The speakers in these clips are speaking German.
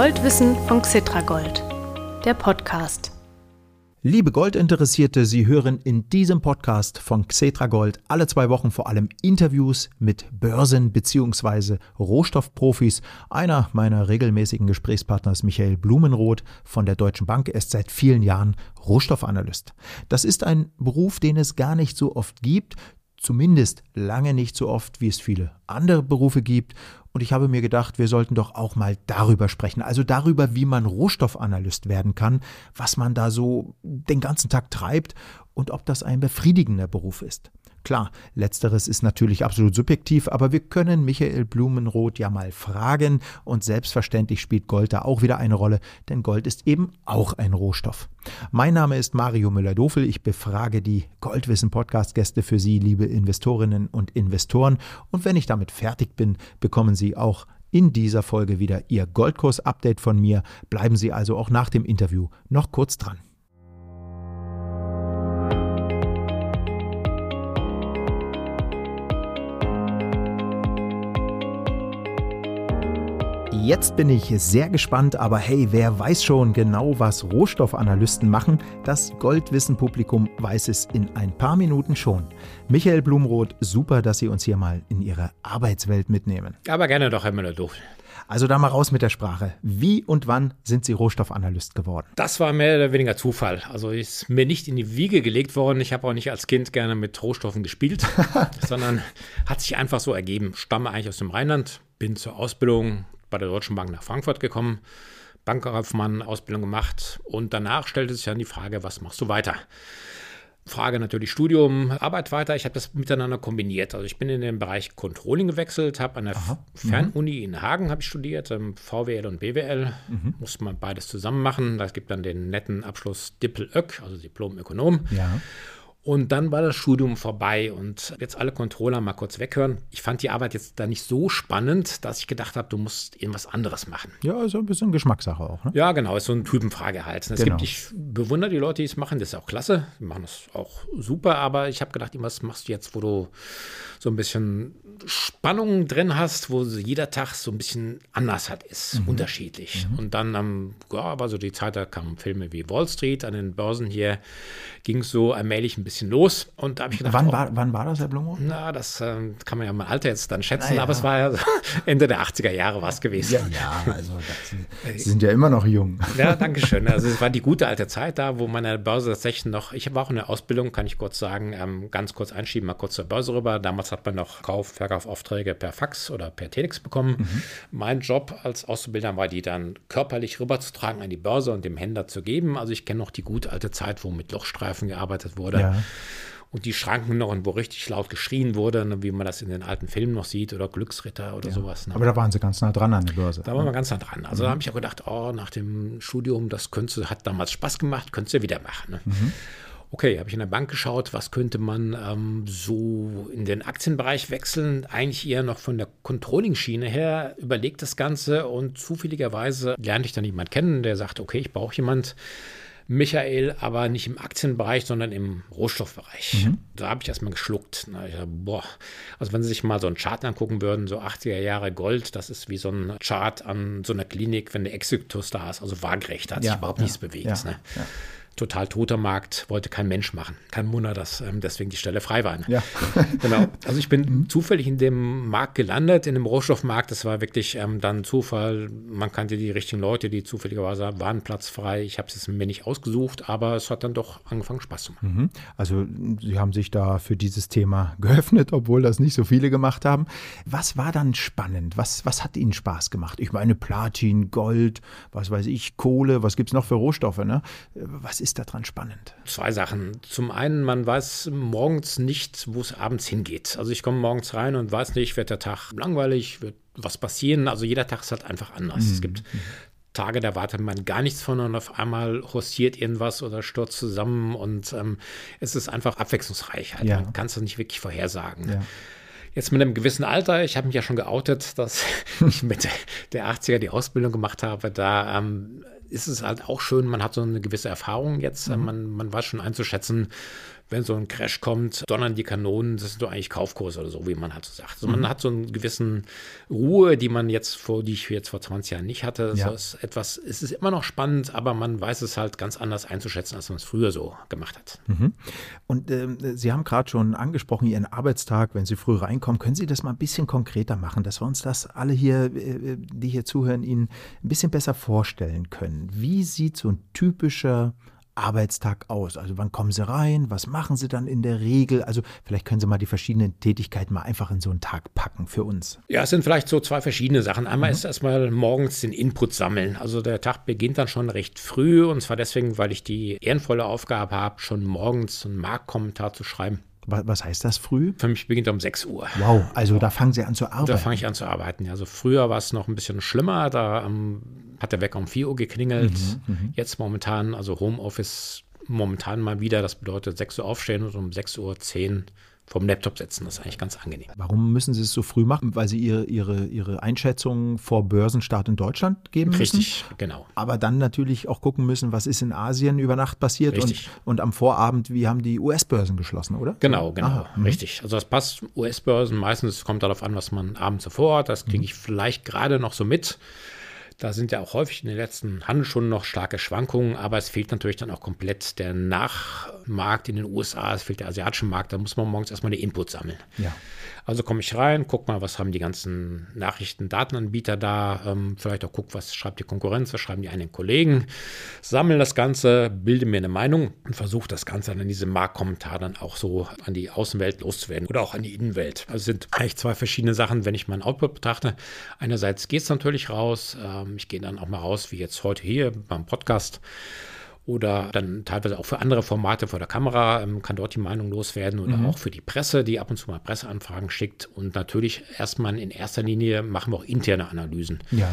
Goldwissen von Xitragold, der Podcast. Liebe Goldinteressierte, Sie hören in diesem Podcast von Xetra Gold alle zwei Wochen vor allem Interviews mit Börsen- bzw. Rohstoffprofis. Einer meiner regelmäßigen Gesprächspartner ist Michael Blumenroth von der Deutschen Bank. Er ist seit vielen Jahren Rohstoffanalyst. Das ist ein Beruf, den es gar nicht so oft gibt, zumindest lange nicht so oft, wie es viele andere Berufe gibt. Und ich habe mir gedacht, wir sollten doch auch mal darüber sprechen, also darüber, wie man Rohstoffanalyst werden kann, was man da so den ganzen Tag treibt und ob das ein befriedigender Beruf ist. Klar, letzteres ist natürlich absolut subjektiv, aber wir können Michael Blumenroth ja mal fragen und selbstverständlich spielt Gold da auch wieder eine Rolle, denn Gold ist eben auch ein Rohstoff. Mein Name ist Mario Müller-Dofel, ich befrage die Goldwissen-Podcast-Gäste für Sie, liebe Investorinnen und Investoren und wenn ich damit fertig bin, bekommen Sie auch in dieser Folge wieder Ihr Goldkurs-Update von mir. Bleiben Sie also auch nach dem Interview noch kurz dran. Jetzt bin ich sehr gespannt, aber hey, wer weiß schon genau, was Rohstoffanalysten machen? Das Goldwissen-Publikum weiß es in ein paar Minuten schon. Michael Blumroth, super, dass Sie uns hier mal in Ihre Arbeitswelt mitnehmen. Aber gerne doch, Herr Müller-Dofel. Also da mal raus mit der Sprache. Wie und wann sind Sie Rohstoffanalyst geworden? Das war mehr oder weniger Zufall. Also ist mir nicht in die Wiege gelegt worden. Ich habe auch nicht als Kind gerne mit Rohstoffen gespielt, sondern hat sich einfach so ergeben. Stamme eigentlich aus dem Rheinland, bin zur Ausbildung bei der Deutschen Bank nach Frankfurt gekommen, Bankkaufmann, Ausbildung gemacht und danach stellte sich dann die Frage, was machst du weiter? Frage natürlich Studium, Arbeit weiter. Ich habe das miteinander kombiniert. Also ich bin in den Bereich Controlling gewechselt, habe an der Aha. Mhm. Fernuni in Hagen habe ich studiert, ähm, VWL und BWL. Mhm. Musste man beides zusammen machen. Das gibt dann den netten Abschluss Dippel-Ök, also Diplom-Ökonom. Ja. Und dann war das Studium vorbei und jetzt alle Controller mal kurz weghören. Ich fand die Arbeit jetzt da nicht so spannend, dass ich gedacht habe, du musst irgendwas anderes machen. Ja, so ein bisschen Geschmackssache auch. Ne? Ja, genau, ist so eine Typenfrage halt. Es genau. gibt, ich bewundere die Leute, die es machen, das ist auch klasse, die machen das auch super, aber ich habe gedacht, was machst du jetzt, wo du so ein bisschen Spannung drin hast, wo jeder Tag so ein bisschen anders hat, ist, mhm. unterschiedlich. Mhm. Und dann am, ja, war so die Zeit, da kamen Filme wie Wall Street, an den Börsen hier ging es so allmählich ein bisschen los. Und da habe ich gedacht, wann, oh, war, wann war das, Herr Blumhoff? Na, das äh, kann man ja mein Alter jetzt dann schätzen, ja. aber es war ja Ende der 80er Jahre was gewesen. Ja, ja also das, Sie sind ja immer noch jung. Ja, danke schön. Also es war die gute alte Zeit da, wo meine Börse tatsächlich noch, ich war auch in der Ausbildung, kann ich kurz sagen, ähm, ganz kurz einschieben, mal kurz zur Börse rüber. Damals hat man noch Kauf, Verkaufaufträge per Fax oder per Telex bekommen. Mhm. Mein Job als Auszubildender war, die dann körperlich rüberzutragen an die Börse und dem Händler zu geben. Also ich kenne noch die gute alte Zeit, wo mit Lochstreifen gearbeitet wurde. Ja und die Schranken noch und wo richtig laut geschrien wurde, ne, wie man das in den alten Filmen noch sieht oder Glücksritter oder ja. sowas. Ne? Aber da waren sie ganz nah dran an der Börse. Da waren wir ganz nah dran. Also mhm. da habe ich auch gedacht, oh, nach dem Studium, das könnte, hat damals Spaß gemacht, könntest du wieder machen. Ne? Mhm. Okay, habe ich in der Bank geschaut, was könnte man ähm, so in den Aktienbereich wechseln? Eigentlich eher noch von der Controlling-Schiene her, überlegt das Ganze und zufälligerweise lernte ich dann jemanden kennen, der sagte, okay, ich brauche jemanden, Michael, aber nicht im Aktienbereich, sondern im Rohstoffbereich. Mhm. Da habe ich erstmal geschluckt. Na, dachte, boah, also wenn Sie sich mal so einen Chart angucken würden, so 80er Jahre Gold, das ist wie so ein Chart an so einer Klinik, wenn der Exitus da ist, also waagrecht, da hat ja, sich überhaupt ja, nichts bewegt. Ja, ne? Total toter Markt, wollte kein Mensch machen. Kein Wunder, dass ähm, deswegen die Stelle frei war. Ja. genau. Also ich bin mhm. zufällig in dem Markt gelandet, in dem Rohstoffmarkt. Das war wirklich ähm, dann Zufall. Man kannte die richtigen Leute, die zufälligerweise waren Platz frei. Ich habe es mir nicht ausgesucht, aber es hat dann doch angefangen Spaß zu machen. Mhm. Also Sie haben sich da für dieses Thema geöffnet, obwohl das nicht so viele gemacht haben. Was war dann spannend? Was, was hat Ihnen Spaß gemacht? Ich meine Platin, Gold, was weiß ich, Kohle, was gibt es noch für Rohstoffe? Ne? Was ist daran spannend? Zwei Sachen. Zum einen, man weiß morgens nicht, wo es abends hingeht. Also ich komme morgens rein und weiß nicht, wird der Tag langweilig, wird was passieren. Also jeder Tag ist halt einfach anders. Mhm. Es gibt Tage, da wartet man gar nichts von und auf einmal hostiert irgendwas oder stürzt zusammen und ähm, es ist einfach abwechslungsreich. Halt. Ja. Man kann es nicht wirklich vorhersagen. Ja. Jetzt mit einem gewissen Alter, ich habe mich ja schon geoutet, dass ich mit der 80er die Ausbildung gemacht habe, da ähm, ist es halt auch schön, man hat so eine gewisse Erfahrung jetzt, mhm. man, man weiß schon einzuschätzen, wenn so ein Crash kommt, donnern die Kanonen, das sind doch eigentlich Kaufkurse oder so, wie man halt so sagt. Also man mhm. hat so einen gewissen Ruhe, die man jetzt vor, die ich jetzt vor 20 Jahren nicht hatte. Ja. ist etwas, es ist immer noch spannend, aber man weiß es halt ganz anders einzuschätzen, als man es früher so gemacht hat. Mhm. Und äh, Sie haben gerade schon angesprochen, Ihren Arbeitstag, wenn Sie früh reinkommen. Können Sie das mal ein bisschen konkreter machen, dass wir uns das alle hier, äh, die hier zuhören, Ihnen ein bisschen besser vorstellen können? Wie sieht so ein typischer Arbeitstag aus? Also wann kommen Sie rein? Was machen Sie dann in der Regel? Also vielleicht können Sie mal die verschiedenen Tätigkeiten mal einfach in so einen Tag packen für uns. Ja, es sind vielleicht so zwei verschiedene Sachen. Einmal mhm. ist erstmal morgens den Input sammeln. Also der Tag beginnt dann schon recht früh und zwar deswegen, weil ich die ehrenvolle Aufgabe habe, schon morgens einen Marktkommentar zu schreiben. Was heißt das früh? Für mich beginnt um 6 Uhr. Wow, also da fangen Sie an zu arbeiten. Da fange ich an zu arbeiten. Also früher war es noch ein bisschen schlimmer. Da ähm, hat der Wecker um 4 Uhr geklingelt. Mhm, mhm, Jetzt momentan, also Homeoffice momentan mal wieder. Das bedeutet 6 Uhr aufstehen und um 6 Uhr 10 vom Laptop setzen. Das ist eigentlich ganz angenehm. Warum müssen Sie es so früh machen? Weil Sie Ihre, Ihre, Ihre Einschätzung vor Börsenstart in Deutschland geben müssen? Richtig, genau. Aber dann natürlich auch gucken müssen, was ist in Asien über Nacht passiert richtig. Und, und am Vorabend, wie haben die US-Börsen geschlossen, oder? Genau, genau, Aha, mhm. richtig. Also das passt. US-Börsen, meistens kommt darauf an, was man abends zuvor hat. Das kriege mhm. ich vielleicht gerade noch so mit. Da sind ja auch häufig in den letzten Handelsstunden noch starke Schwankungen, aber es fehlt natürlich dann auch komplett der Nachmarkt in den USA, es fehlt der asiatische Markt, da muss man morgens erstmal eine Input sammeln. Ja. Also komme ich rein, guck mal, was haben die ganzen Nachrichten, Datenanbieter da, ähm, vielleicht auch guck, was schreibt die Konkurrenz, was schreiben die einen Kollegen, sammle das Ganze, bilde mir eine Meinung und versuche das Ganze dann in diesem Marktkommentar dann auch so an die Außenwelt loszuwerden oder auch an die Innenwelt. Also sind eigentlich zwei verschiedene Sachen, wenn ich meinen Output betrachte. Einerseits geht es natürlich raus, ähm, ich gehe dann auch mal raus, wie jetzt heute hier beim Podcast oder dann teilweise auch für andere Formate vor der Kamera, ähm, kann dort die Meinung loswerden oder mhm. auch für die Presse, die ab und zu mal Presseanfragen schickt. Und natürlich erstmal in erster Linie machen wir auch interne Analysen. Ja.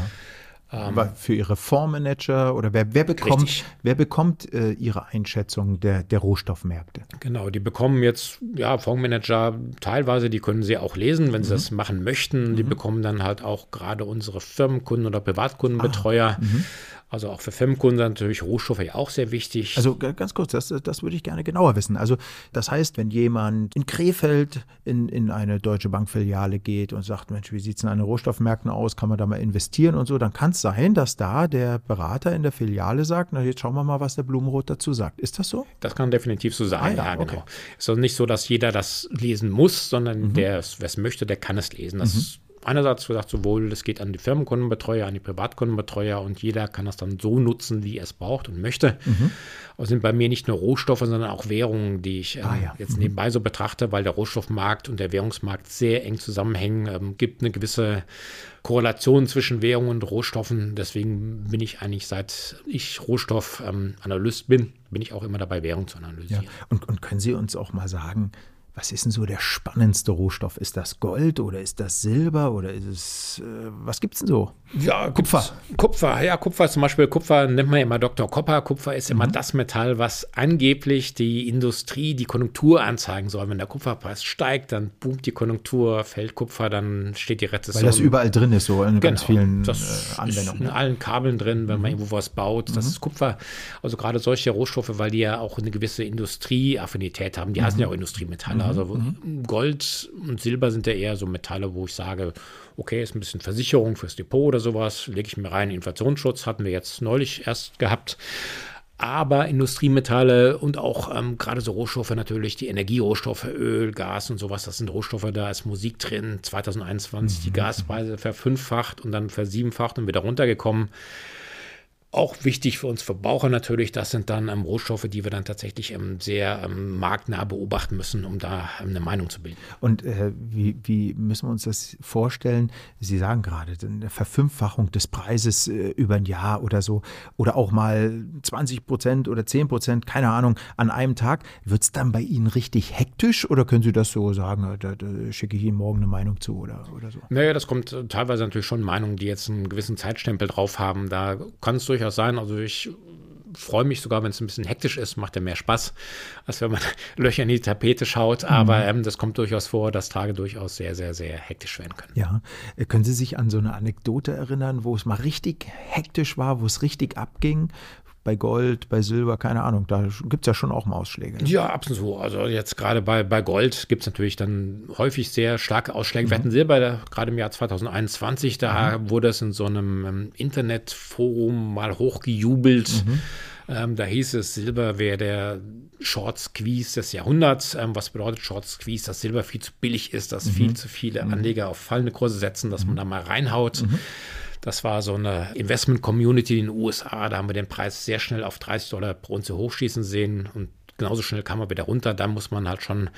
Ähm, für Ihre Fondsmanager oder wer, wer bekommt, wer bekommt äh, Ihre Einschätzung der, der Rohstoffmärkte? Genau, die bekommen jetzt, ja, Fondsmanager teilweise, die können sie auch lesen, wenn mhm. sie das machen möchten. Mhm. Die bekommen dann halt auch gerade unsere Firmenkunden oder Privatkundenbetreuer. Ah, mhm. Also auch für Firmenkunden natürlich Rohstoffe ja auch sehr wichtig. Also ganz kurz, das, das würde ich gerne genauer wissen. Also das heißt, wenn jemand in Krefeld in, in eine Deutsche Bankfiliale geht und sagt, Mensch, wie sieht es in den Rohstoffmärkten aus, kann man da mal investieren und so, dann kann es sein, dass da der Berater in der Filiale sagt, na jetzt schauen wir mal, was der Blumenroth dazu sagt. Ist das so? Das kann definitiv so sein, ah, ja, ja, genau. Okay. Es ist also nicht so, dass jeder das lesen muss, sondern mhm. der, wer es möchte, der kann es lesen. Das mhm einerseits gesagt, sowohl es geht an die Firmenkundenbetreuer, an die Privatkundenbetreuer und jeder kann das dann so nutzen, wie er es braucht und möchte. Mhm. Aber sind bei mir nicht nur Rohstoffe, sondern auch Währungen, die ich äh, ah, ja. jetzt mhm. nebenbei so betrachte, weil der Rohstoffmarkt und der Währungsmarkt sehr eng zusammenhängen. Ähm, gibt eine gewisse Korrelation zwischen Währungen und Rohstoffen. Deswegen bin ich eigentlich, seit ich Rohstoffanalyst ähm, bin, bin ich auch immer dabei, Währung zu analysieren. Ja. Und, und können Sie uns auch mal sagen, was ist denn so der spannendste Rohstoff? Ist das Gold oder ist das Silber oder ist es, äh, was gibt es denn so? Ja, Kupfer. Kupfer, ja, Kupfer zum Beispiel. Kupfer nennt man ja immer Dr. Kopper. Kupfer ist immer mhm. das Metall, was angeblich die Industrie, die Konjunktur anzeigen soll. Wenn der Kupferpreis steigt, dann boomt die Konjunktur, fällt Kupfer, dann steht die Rezession. Weil das überall drin ist, so in genau, ganz vielen das äh, Anwendungen. Ist in allen Kabeln drin, wenn mhm. man irgendwo was baut. Das mhm. ist Kupfer. Also gerade solche Rohstoffe, weil die ja auch eine gewisse Industrieaffinität haben. Die heißen ja auch Industriemetalle. Also mhm. Gold und Silber sind ja eher so Metalle, wo ich sage, okay, ist ein bisschen Versicherung fürs Depot oder sowas, lege ich mir rein. Inflationsschutz hatten wir jetzt neulich erst gehabt. Aber Industriemetalle und auch ähm, gerade so Rohstoffe natürlich, die Energierohstoffe, Öl, Gas und sowas, das sind Rohstoffe, da ist Musik drin. 2021 mhm. die Gaspreise verfünffacht und dann versiebenfacht und wieder runtergekommen. Auch wichtig für uns Verbraucher natürlich, das sind dann ähm, Rohstoffe, die wir dann tatsächlich ähm, sehr ähm, marktnah beobachten müssen, um da ähm, eine Meinung zu bilden. Und äh, wie, wie, müssen wir uns das vorstellen? Sie sagen gerade, eine Verfünffachung des Preises äh, über ein Jahr oder so, oder auch mal 20 Prozent oder 10 Prozent, keine Ahnung, an einem Tag. Wird es dann bei Ihnen richtig hektisch oder können Sie das so sagen, da, da schicke ich Ihnen morgen eine Meinung zu oder, oder so? Naja, das kommt äh, teilweise natürlich schon Meinungen, die jetzt einen gewissen Zeitstempel drauf haben. Da kann es durchaus sein. Also ich freue mich sogar, wenn es ein bisschen hektisch ist, macht ja mehr Spaß, als wenn man Löcher in die Tapete schaut. Aber mhm. ähm, das kommt durchaus vor, dass Tage durchaus sehr, sehr, sehr hektisch werden können. Ja. Äh, können Sie sich an so eine Anekdote erinnern, wo es mal richtig hektisch war, wo es richtig abging, bei Gold, bei Silber, keine Ahnung, da gibt es ja schon auch mal Ausschläge. Ne? Ja, absolut. Also jetzt gerade bei, bei Gold gibt es natürlich dann häufig sehr starke Ausschläge. Mhm. Wir hatten Silber gerade im Jahr 2021, da mhm. wurde es in so einem ähm, Internetforum mal hochgejubelt. Mhm. Ähm, da hieß es, Silber wäre der Short Squeeze des Jahrhunderts. Ähm, was bedeutet Short Squeeze? Dass Silber viel zu billig ist, dass mhm. viel zu viele mhm. Anleger auf fallende Kurse setzen, dass man mhm. da mal reinhaut. Das war so eine Investment-Community in den USA. Da haben wir den Preis sehr schnell auf 30 Dollar pro Unze hochschießen sehen und genauso schnell kam er wieder runter. Da muss man halt schon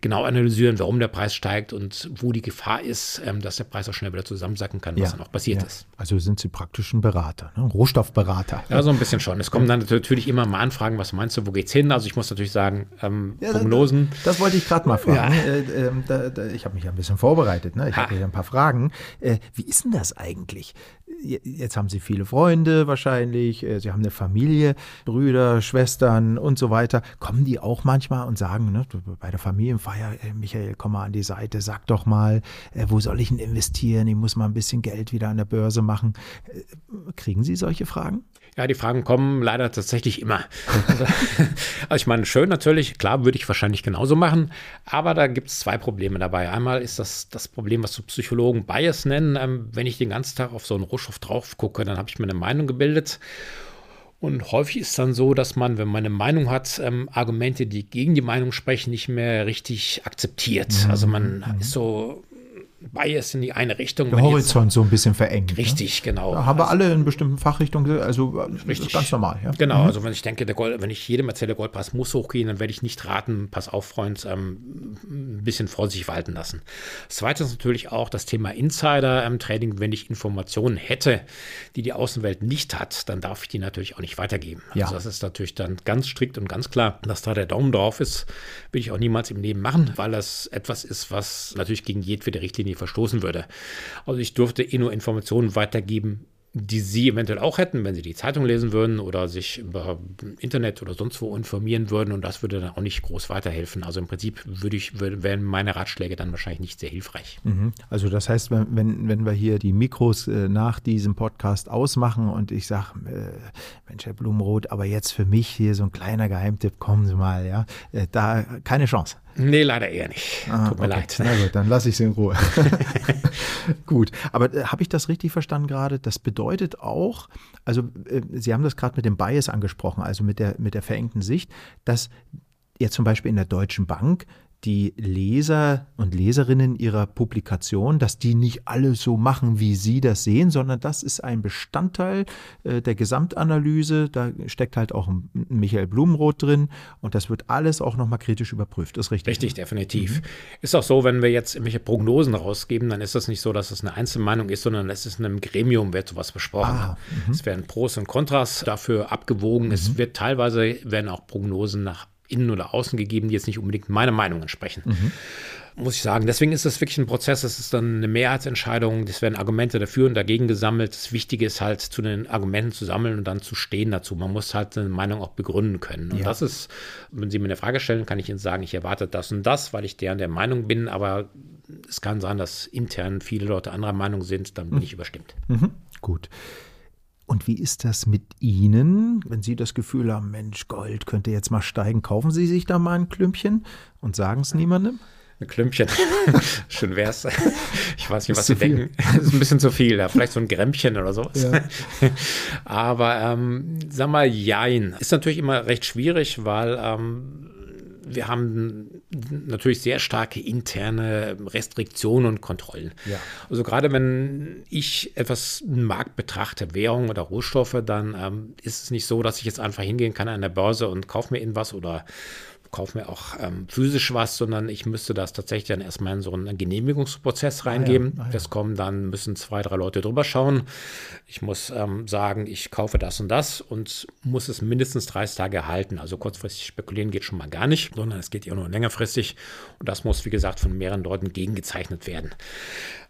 genau analysieren, warum der Preis steigt und wo die Gefahr ist, ähm, dass der Preis auch schnell wieder zusammensacken kann, was ja, dann auch passiert ja. ist. Also sind Sie praktisch ein Berater, ne? Rohstoffberater. Ja, so ein bisschen schon. Es kommen dann natürlich immer mal Anfragen, was meinst du, wo geht's hin? Also ich muss natürlich sagen, ähm, ja, Prognosen. Das, das, wollte ich gerade mal fragen. Äh, äh, da, da, ich habe mich ein bisschen vorbereitet. Ne? Ich habe hier ein paar Fragen. Äh, wie ist denn das eigentlich? jetzt haben Sie viele Freunde wahrscheinlich, äh, Sie haben eine Familie, Brüder, Schwestern und so weiter. Kommen die auch manchmal und sagen, ne, bei der Familienfeier, äh, Michael, komm mal an die Seite, sag doch mal, äh, wo soll ich denn investieren? Ich muss mal ein bisschen Geld wieder an der Börse machen. Kriegen Sie solche Fragen? Ja, die Fragen kommen leider tatsächlich immer. also ich meine, schön natürlich, klar würde ich wahrscheinlich genauso machen, aber da gibt es zwei Probleme dabei. Einmal ist das das Problem, was so Psychologen Bias nennen. Ähm, wenn ich den ganzen Tag auf so einen Rohstoff drauf gucke, dann habe ich mir eine Meinung gebildet. Und häufig ist es dann so, dass man, wenn man eine Meinung hat, ähm, Argumente, die gegen die Meinung sprechen, nicht mehr richtig akzeptiert. Mhm. Also man mhm. ist so Bias in die eine Richtung. Der Horizont so ein bisschen verengt. Ne? Richtig, ne? genau. Da haben wir alle in bestimmten Fachrichtungen, also richtig. ist ganz normal. Ja? Genau, mhm. also wenn ich denke, der Gold, wenn ich jedem erzähle, der Goldpreis muss hochgehen, dann werde ich nicht raten, pass auf, Freund, ähm, ein bisschen vorsichtig walten lassen. Das zweite ist natürlich auch das Thema Insider-Trading. Wenn ich Informationen hätte, die die Außenwelt nicht hat, dann darf ich die natürlich auch nicht weitergeben. Ja. Also das ist natürlich dann ganz strikt und ganz klar, dass da der Daumen drauf ist, will ich auch niemals im Leben machen, weil das etwas ist, was natürlich gegen jedwede Richtlinie Richtlinie verstoßen würde. Also ich durfte eh nur Informationen weitergeben, die Sie eventuell auch hätten, wenn Sie die Zeitung lesen würden oder sich über Internet oder sonst wo informieren würden. Und das würde dann auch nicht groß weiterhelfen. Also im Prinzip würde ich, wären meine Ratschläge dann wahrscheinlich nicht sehr hilfreich. Mhm. Also das heißt, wenn, wenn wir hier die Mikros äh, nach diesem Podcast ausmachen und ich sage, äh, Mensch, Herr Blumenroth, aber jetzt für mich hier so ein kleiner Geheimtipp, kommen Sie mal, ja, äh, da keine Chance. Nee, leider eher nicht. Ah, Tut mir okay. leid. Na gut, dann lasse ich sie in Ruhe. gut, aber äh, habe ich das richtig verstanden gerade? Das bedeutet auch, also äh, Sie haben das gerade mit dem Bias angesprochen, also mit der, mit der verengten Sicht, dass ihr zum Beispiel in der Deutschen Bank die Leser und Leserinnen ihrer Publikation, dass die nicht alle so machen, wie sie das sehen, sondern das ist ein Bestandteil äh, der Gesamtanalyse. Da steckt halt auch Michael Blumenroth drin und das wird alles auch nochmal kritisch überprüft. Ist richtig? Richtig, ne? definitiv. Mhm. Ist auch so, wenn wir jetzt irgendwelche Prognosen rausgeben, dann ist das nicht so, dass es eine Einzelmeinung ist, sondern es ist in einem Gremium, wird sowas besprochen. Ah, mhm. es werden Pros und Kontras dafür abgewogen. Mhm. Es wird teilweise werden auch Prognosen nach innen oder außen gegeben, die jetzt nicht unbedingt meiner Meinung entsprechen. Mhm. Muss ich sagen. Deswegen ist das wirklich ein Prozess. Es ist dann eine Mehrheitsentscheidung. Es werden Argumente dafür und dagegen gesammelt. Das Wichtige ist halt, zu den Argumenten zu sammeln und dann zu stehen dazu. Man muss halt eine Meinung auch begründen können. Und ja. das ist, wenn Sie mir eine Frage stellen, kann ich Ihnen sagen, ich erwarte das und das, weil ich der der Meinung bin. Aber es kann sein, dass intern viele Leute anderer Meinung sind. Dann bin mhm. ich überstimmt. Mhm. Gut. Und wie ist das mit Ihnen, wenn Sie das Gefühl haben, Mensch, Gold könnte jetzt mal steigen, kaufen Sie sich da mal ein Klümpchen und sagen es niemandem? Ein Klümpchen. Schön wär's. Ich weiß nicht, was Sie denken. Das ist ein bisschen zu viel. Ja. Vielleicht so ein Grämmchen oder sowas. Ja. Aber ähm, sag mal, jein. Ist natürlich immer recht schwierig, weil ähm, wir haben natürlich sehr starke interne Restriktionen und Kontrollen. Ja. Also gerade wenn ich etwas im Markt betrachte, Währung oder Rohstoffe, dann ähm, ist es nicht so, dass ich jetzt einfach hingehen kann an der Börse und kaufe mir irgendwas oder kaufe mir auch ähm, physisch was, sondern ich müsste das tatsächlich dann erstmal in so einen Genehmigungsprozess reingeben. Ah ja, ah ja. Das kommen dann, müssen zwei, drei Leute drüber schauen. Ich muss ähm, sagen, ich kaufe das und das und muss es mindestens 30 Tage halten. Also kurzfristig spekulieren geht schon mal gar nicht, sondern es geht ja nur längerfristig und das muss, wie gesagt, von mehreren Leuten gegengezeichnet werden.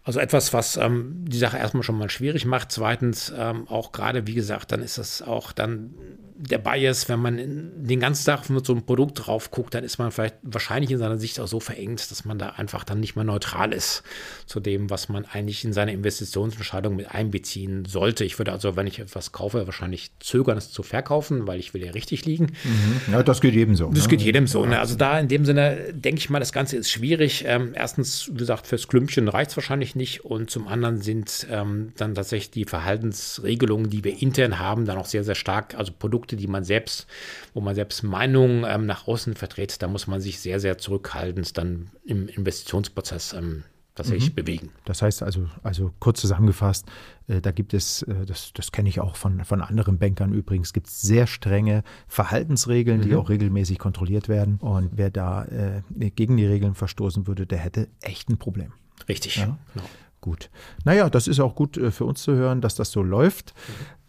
Also etwas, was ähm, die Sache erstmal schon mal schwierig macht. Zweitens ähm, auch gerade, wie gesagt, dann ist das auch dann der Bias, wenn man den ganzen Tag mit so einem Produkt drauf guckt, dann ist man vielleicht wahrscheinlich in seiner Sicht auch so verengt, dass man da einfach dann nicht mehr neutral ist zu dem, was man eigentlich in seine Investitionsentscheidung mit einbeziehen sollte. Ich würde also, wenn ich etwas kaufe, wahrscheinlich zögern, es zu verkaufen, weil ich will ja richtig liegen. Mhm. Ja, das geht jedem so. Das ne? geht jedem so. Ne? Also da in dem Sinne denke ich mal, das Ganze ist schwierig. Ähm, erstens, wie gesagt, fürs Klümpchen reicht es wahrscheinlich nicht und zum anderen sind ähm, dann tatsächlich die Verhaltensregelungen, die wir intern haben, dann auch sehr, sehr stark, also Produkte Produkte, die man selbst, wo man selbst Meinungen ähm, nach außen vertritt, da muss man sich sehr, sehr zurückhaltend dann im Investitionsprozess ähm, tatsächlich mhm. bewegen. Das heißt also, also kurz zusammengefasst, äh, da gibt es, äh, das, das kenne ich auch von, von anderen Bankern übrigens, gibt es sehr strenge Verhaltensregeln, mhm. die auch regelmäßig kontrolliert werden. Und wer da äh, gegen die Regeln verstoßen würde, der hätte echt ein Problem. Richtig, ja? genau. Gut. Naja, das ist auch gut äh, für uns zu hören, dass das so läuft.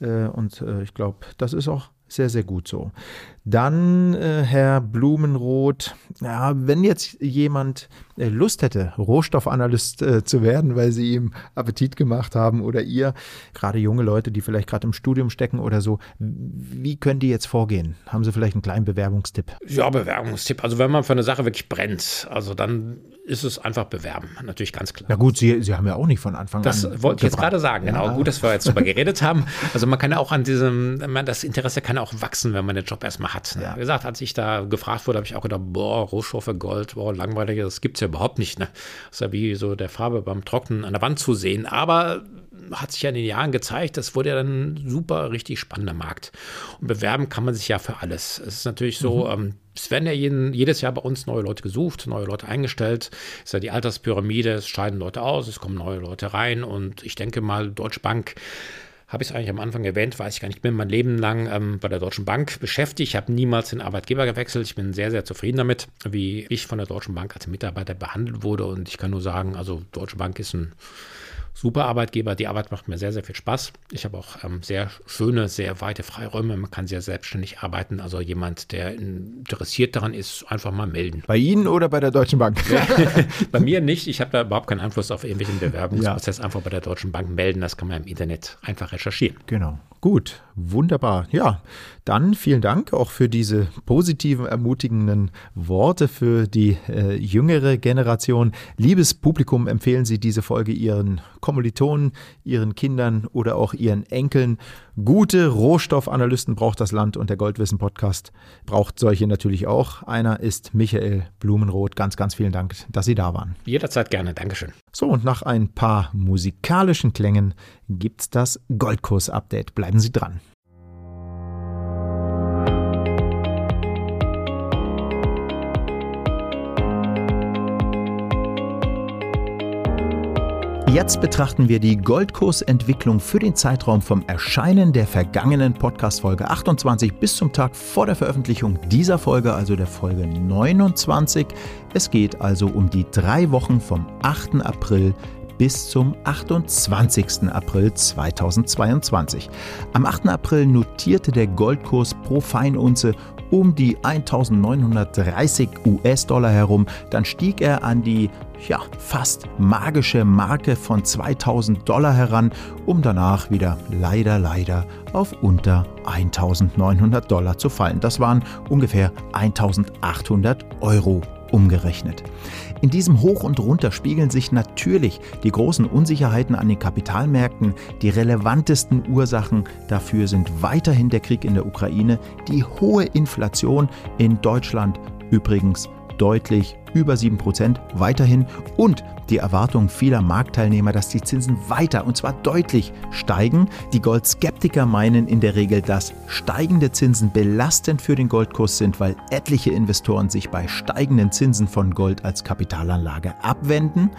Mhm. Und ich glaube, das ist auch sehr, sehr gut so. Dann, äh, Herr Blumenroth, ja, wenn jetzt jemand äh, Lust hätte, Rohstoffanalyst äh, zu werden, weil Sie ihm Appetit gemacht haben oder ihr, gerade junge Leute, die vielleicht gerade im Studium stecken oder so, wie können die jetzt vorgehen? Haben Sie vielleicht einen kleinen Bewerbungstipp? Ja, Bewerbungstipp. Also wenn man für eine Sache wirklich brennt, also dann ist es einfach bewerben, natürlich ganz klar. Ja gut, Sie, Sie haben ja auch nicht von Anfang das an. Das wollte ich jetzt gerade sagen, genau. Ja. Gut, dass wir jetzt darüber geredet haben. Also man kann ja auch an diesem, das Interesse kann auch wachsen, wenn man den Job hat. Ne? Ja. Wie gesagt, als ich da gefragt wurde, habe ich auch gedacht, boah, Rohstoffe, Gold, boah, langweilig, das gibt es ja überhaupt nicht. Ne? Das ist ja wie so der Farbe beim Trocknen an der Wand zu sehen. Aber hat sich ja in den Jahren gezeigt, das wurde ja dann ein super, richtig spannender Markt. Und bewerben kann man sich ja für alles. Es ist natürlich so, mhm. ähm, es werden ja jeden, jedes Jahr bei uns neue Leute gesucht, neue Leute eingestellt. Es ist ja die Alterspyramide, es scheiden Leute aus, es kommen neue Leute rein und ich denke mal, Deutsche Bank habe ich es eigentlich am Anfang erwähnt, weiß ich gar nicht, ich bin mein Leben lang ähm, bei der Deutschen Bank beschäftigt. Ich habe niemals den Arbeitgeber gewechselt. Ich bin sehr, sehr zufrieden damit, wie ich von der Deutschen Bank als Mitarbeiter behandelt wurde. Und ich kann nur sagen, also Deutsche Bank ist ein super Arbeitgeber. Die Arbeit macht mir sehr, sehr viel Spaß. Ich habe auch ähm, sehr schöne, sehr weite Freiräume. Man kann sehr selbstständig arbeiten. Also jemand, der interessiert daran ist, einfach mal melden. Bei Ihnen oder bei der Deutschen Bank? bei mir nicht. Ich habe da überhaupt keinen Einfluss auf irgendwelchen Bewerbungsprozess. Ja. Einfach bei der Deutschen Bank melden. Das kann man im Internet einfach recherchieren. Genau. Gut, wunderbar. Ja, dann vielen Dank auch für diese positiven, ermutigenden Worte für die äh, jüngere Generation. Liebes Publikum, empfehlen Sie diese Folge Ihren Kommilitonen, Ihren Kindern oder auch Ihren Enkeln. Gute Rohstoffanalysten braucht das Land und der Goldwissen Podcast braucht solche natürlich auch. Einer ist Michael Blumenroth. Ganz, ganz vielen Dank, dass Sie da waren. Jederzeit gerne. Dankeschön. So, und nach ein paar musikalischen Klängen gibt's das Goldkurs-Update. Bleiben Sie dran. Jetzt betrachten wir die Goldkursentwicklung für den Zeitraum vom Erscheinen der vergangenen Podcast-Folge 28 bis zum Tag vor der Veröffentlichung dieser Folge, also der Folge 29. Es geht also um die drei Wochen vom 8. April bis zum 28. April 2022. Am 8. April notierte der Goldkurs pro Feinunze um die 1930 US-Dollar herum. Dann stieg er an die ja, fast magische Marke von 2000 Dollar heran, um danach wieder leider, leider auf unter 1900 Dollar zu fallen. Das waren ungefähr 1800 Euro umgerechnet. In diesem Hoch und Runter spiegeln sich natürlich die großen Unsicherheiten an den Kapitalmärkten. Die relevantesten Ursachen dafür sind weiterhin der Krieg in der Ukraine, die hohe Inflation in Deutschland übrigens deutlich über 7% weiterhin und die Erwartung vieler Marktteilnehmer, dass die Zinsen weiter und zwar deutlich steigen. Die Goldskeptiker meinen in der Regel, dass steigende Zinsen belastend für den Goldkurs sind, weil etliche Investoren sich bei steigenden Zinsen von Gold als Kapitalanlage abwenden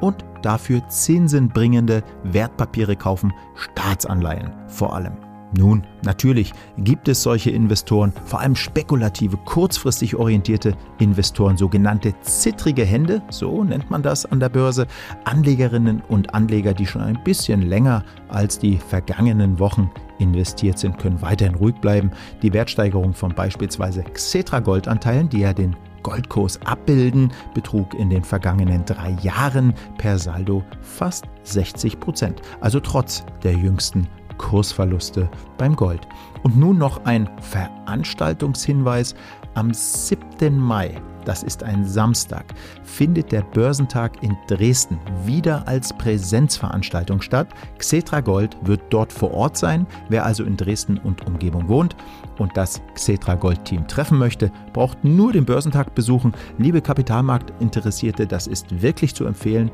und dafür zinsenbringende Wertpapiere kaufen, Staatsanleihen vor allem. Nun, natürlich gibt es solche Investoren, vor allem spekulative, kurzfristig orientierte Investoren, sogenannte zittrige Hände, so nennt man das an der Börse, Anlegerinnen und Anleger, die schon ein bisschen länger als die vergangenen Wochen investiert sind, können weiterhin ruhig bleiben. Die Wertsteigerung von beispielsweise Xetra Goldanteilen, die ja den Goldkurs abbilden, betrug in den vergangenen drei Jahren per Saldo fast 60 Prozent, also trotz der jüngsten Kursverluste beim Gold. Und nun noch ein Veranstaltungshinweis. Am 7. Mai das ist ein Samstag, findet der Börsentag in Dresden wieder als Präsenzveranstaltung statt. Xetra Gold wird dort vor Ort sein. Wer also in Dresden und Umgebung wohnt und das Xetra Gold Team treffen möchte, braucht nur den Börsentag besuchen. Liebe Kapitalmarktinteressierte, das ist wirklich zu empfehlen.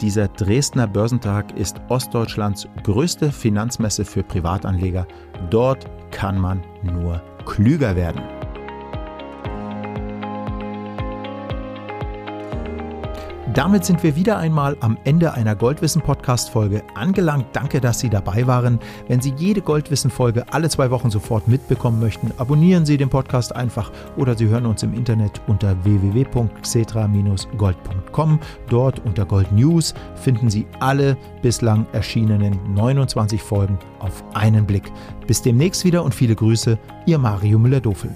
Dieser Dresdner Börsentag ist Ostdeutschlands größte Finanzmesse für Privatanleger. Dort kann man nur klüger werden. Damit sind wir wieder einmal am Ende einer Goldwissen-Podcast-Folge angelangt. Danke, dass Sie dabei waren. Wenn Sie jede Goldwissen-Folge alle zwei Wochen sofort mitbekommen möchten, abonnieren Sie den Podcast einfach oder Sie hören uns im Internet unter www.xetra-gold.com. Dort unter Gold News finden Sie alle bislang erschienenen 29 Folgen auf einen Blick. Bis demnächst wieder und viele Grüße, Ihr Mario Müller-Dofel.